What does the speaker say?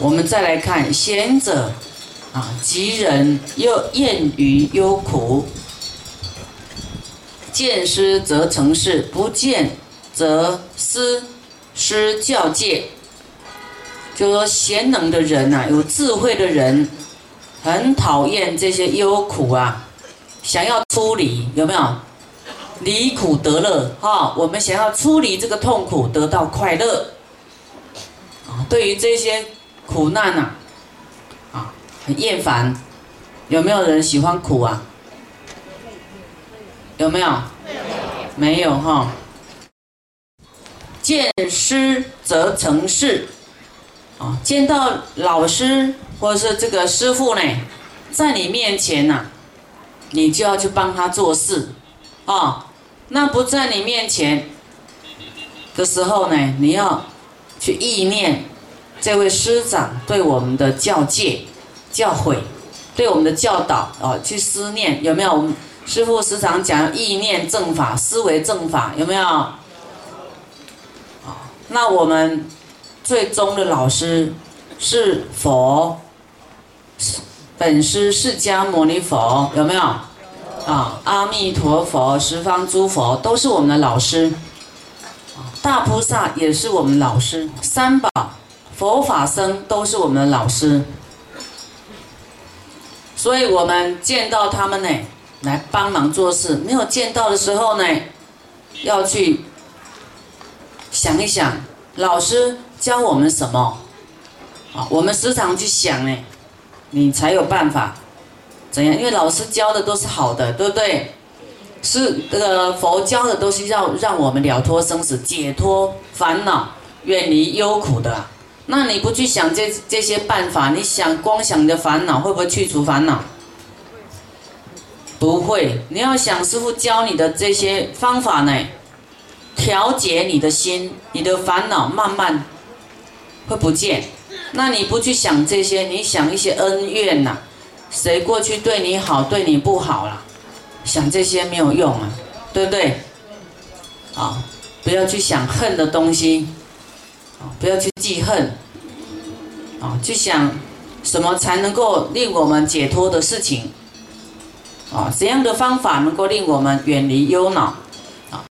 我们再来看贤者啊，吉人又厌于忧苦，见师则成事，不见则思师教戒。就说贤能的人呐，有智慧的人，很讨厌这些忧苦啊，想要出离，有没有？离苦得乐哈，我们想要出离这个痛苦，得到快乐啊。对于这些苦难呐，啊，很厌烦。有没有人喜欢苦啊？有没有？没有哈。见师则成事。啊，见到老师或者是这个师傅呢，在你面前呐，你就要去帮他做事，啊，那不在你面前的时候呢，你要去意念这位师长对我们的教诫、教诲，对我们的教导啊，去思念有没有？我们师傅时常讲意念正法，思维正法，有没有？啊，那我们。最终的老师是佛，是本师释迦牟尼佛有没有？啊，阿弥陀佛、十方诸佛都是我们的老师，大菩萨也是我们老师，三宝、佛法僧都是我们的老师，所以我们见到他们呢，来帮忙做事；没有见到的时候呢，要去想一想老师。教我们什么？啊，我们时常去想呢，你才有办法怎样？因为老师教的都是好的，对不对？是这个佛教的都是要让我们了脱生死、解脱烦恼、远离忧苦的。那你不去想这这些办法，你想光想你的烦恼，会不会去除烦恼？不会。你要想师傅教你的这些方法呢，调节你的心，你的烦恼慢慢。会不见，那你不去想这些，你想一些恩怨呐，谁过去对你好，对你不好了，想这些没有用啊，对不对？啊，不要去想恨的东西，啊，不要去记恨，啊，去想什么才能够令我们解脱的事情，啊，怎样的方法能够令我们远离忧恼？